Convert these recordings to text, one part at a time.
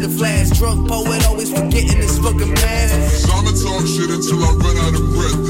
fucking flash. Drunk poet, always forgetting his fucking past. I'ma talk shit until I run out of breath.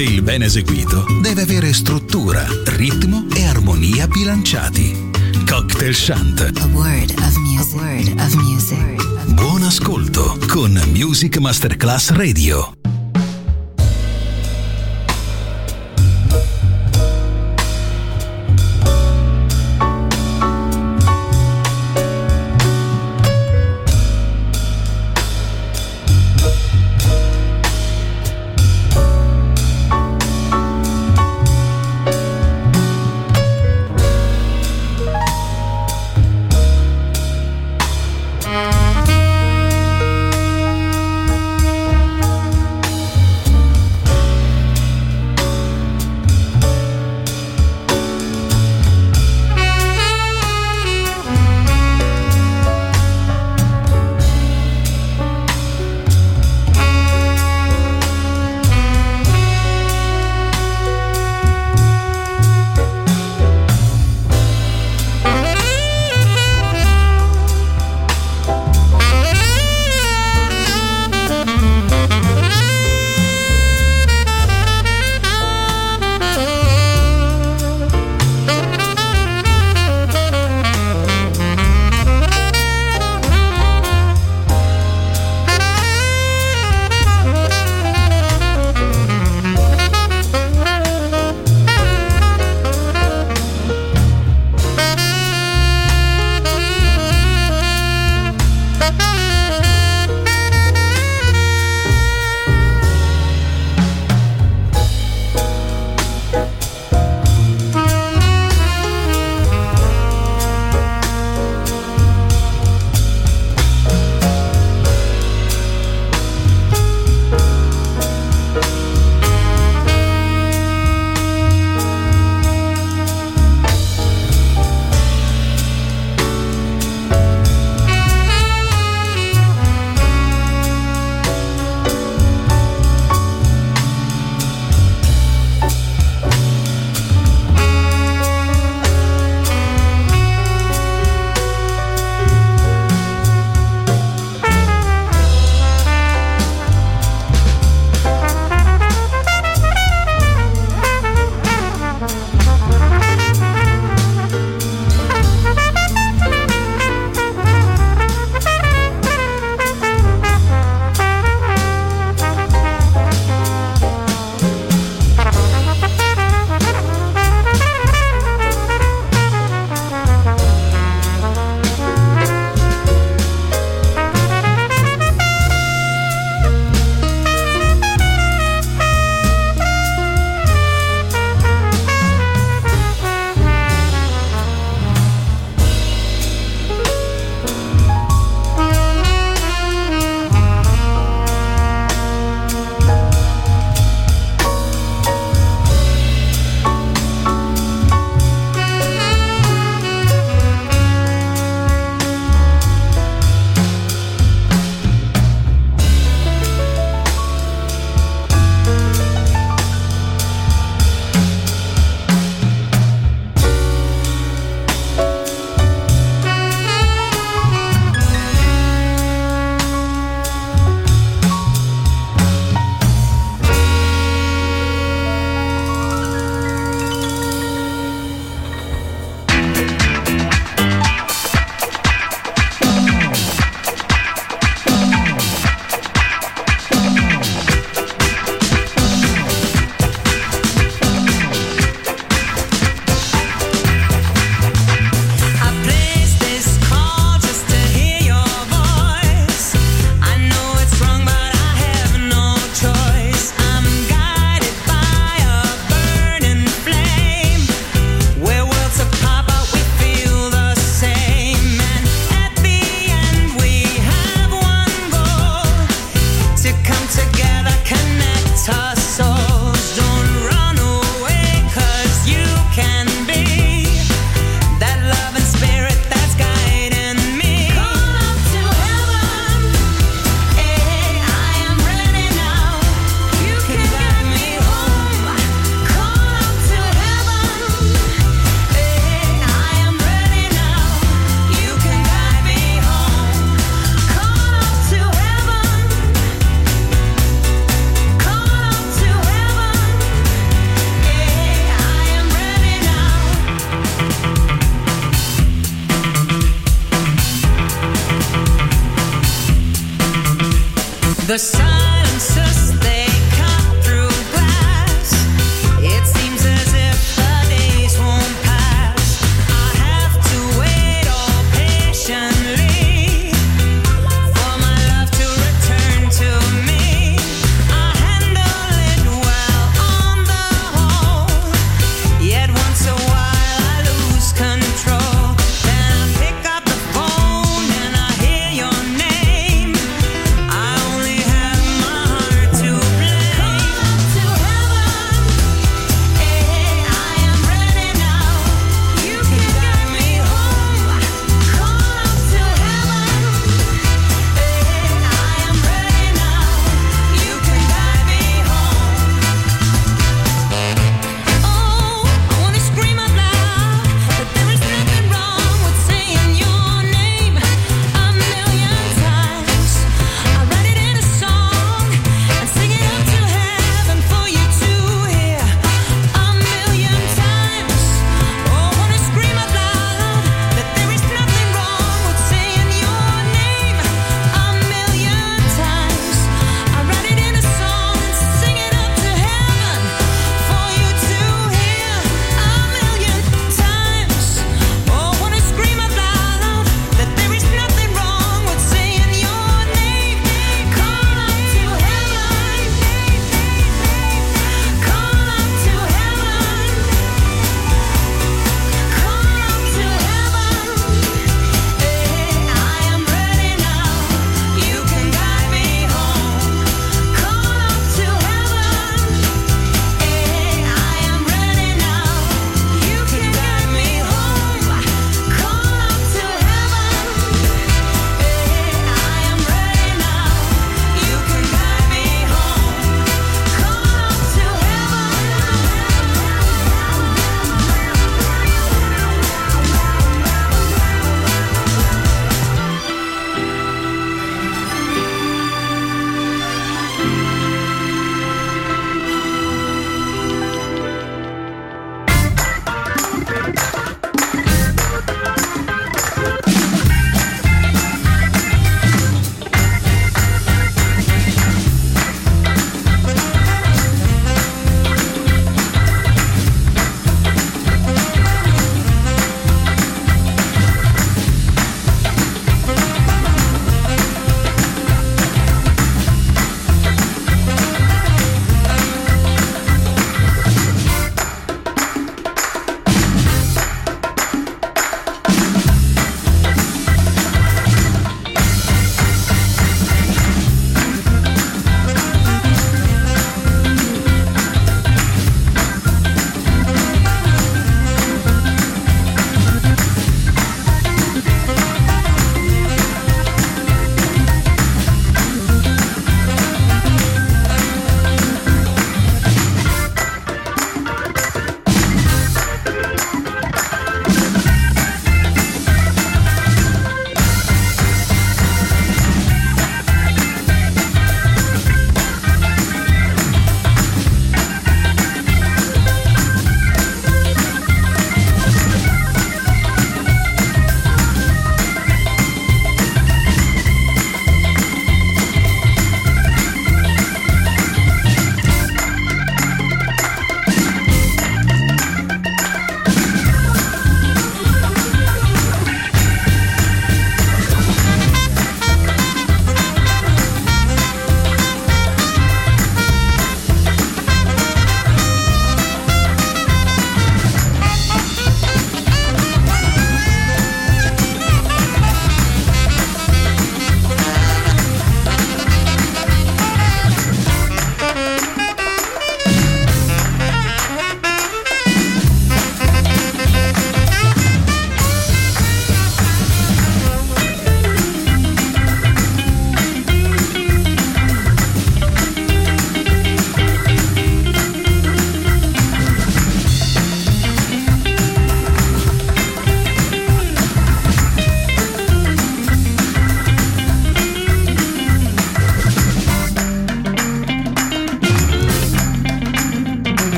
Cocktail ben eseguito deve avere struttura, ritmo e armonia bilanciati. Cocktail Shant. Buon ascolto con Music Masterclass Radio. the sun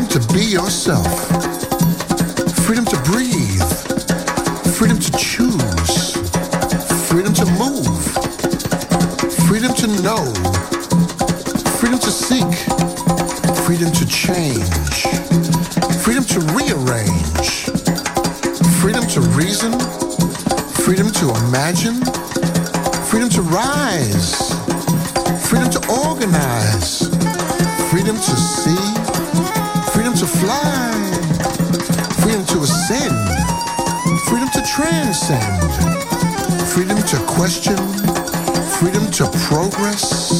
Freedom to be yourself. Freedom to breathe to question, freedom to progress.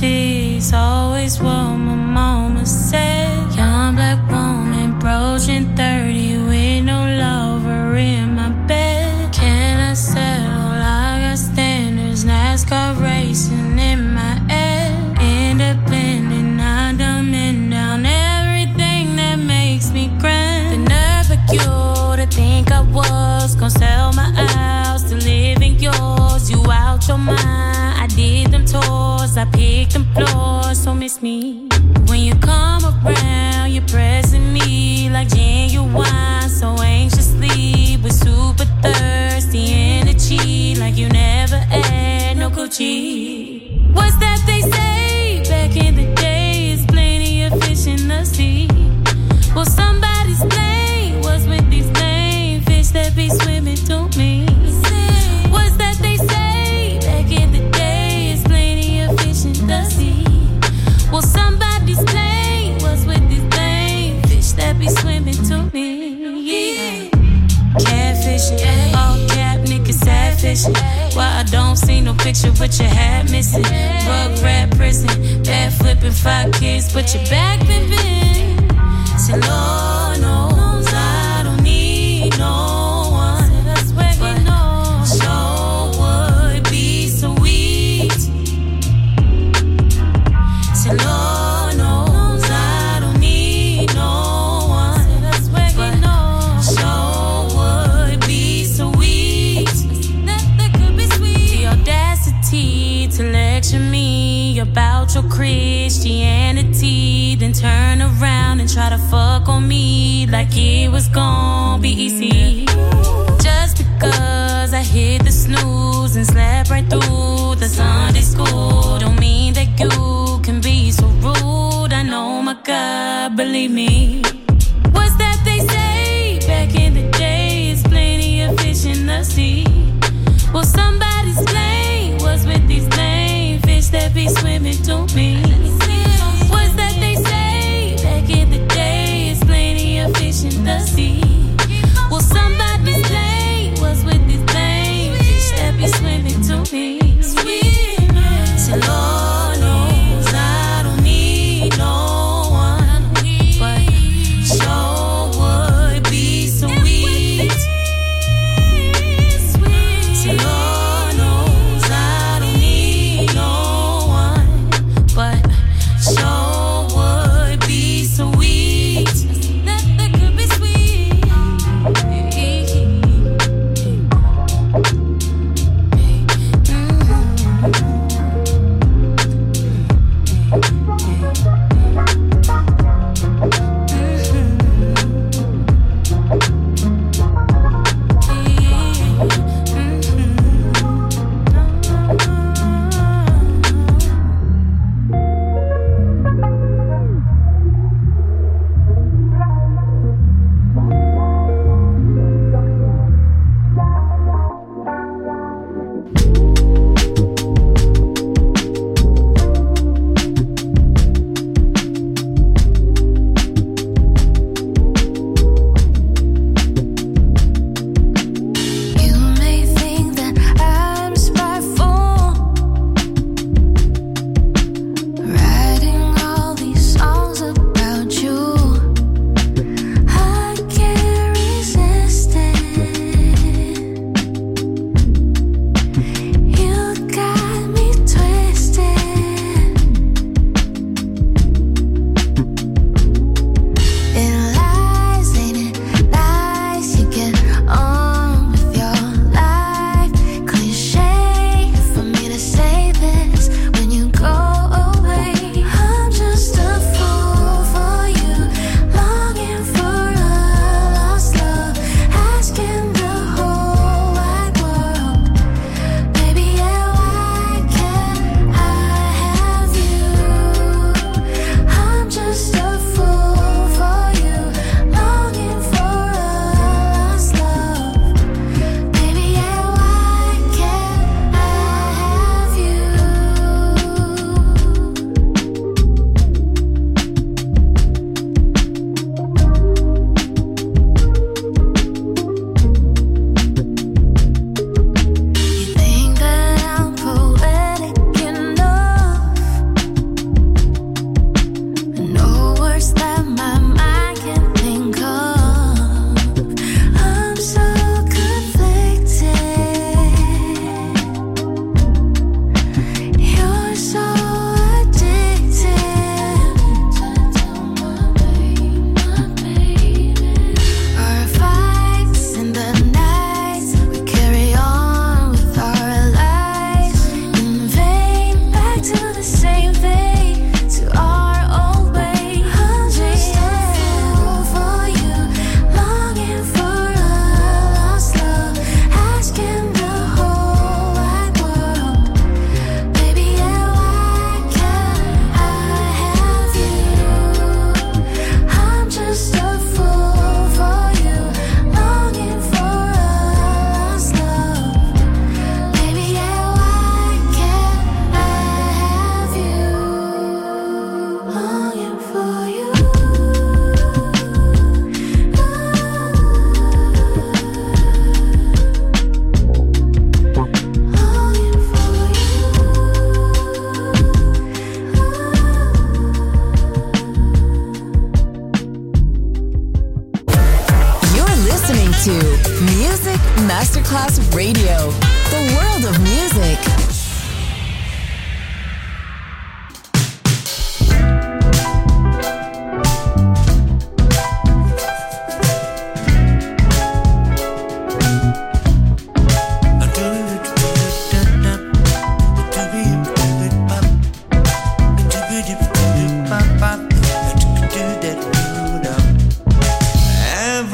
She's always warm. picture with your hat missing. bug rat prison, bad flipping five kids, but your back been bent. Say, Lord. about your Christianity, then turn around and try to fuck on me like it was gonna be easy. Just because I hit the snooze and slept right through the Sunday school, don't mean that you can be so rude. I know my God, believe me. be swimming, don't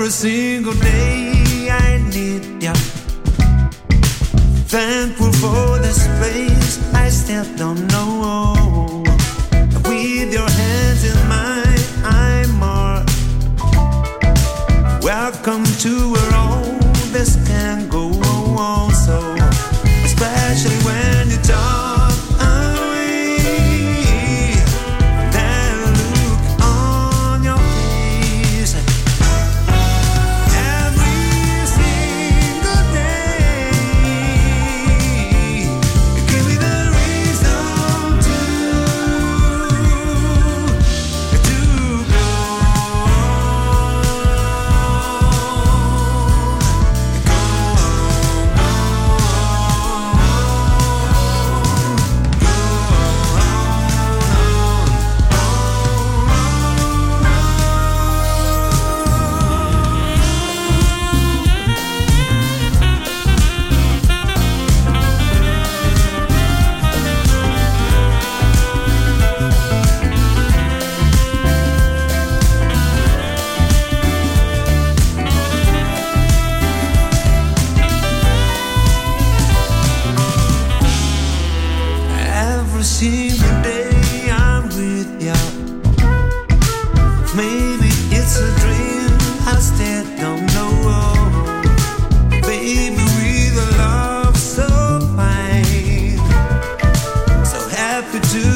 every single day I need ya. Thankful for this space I still don't know. could do.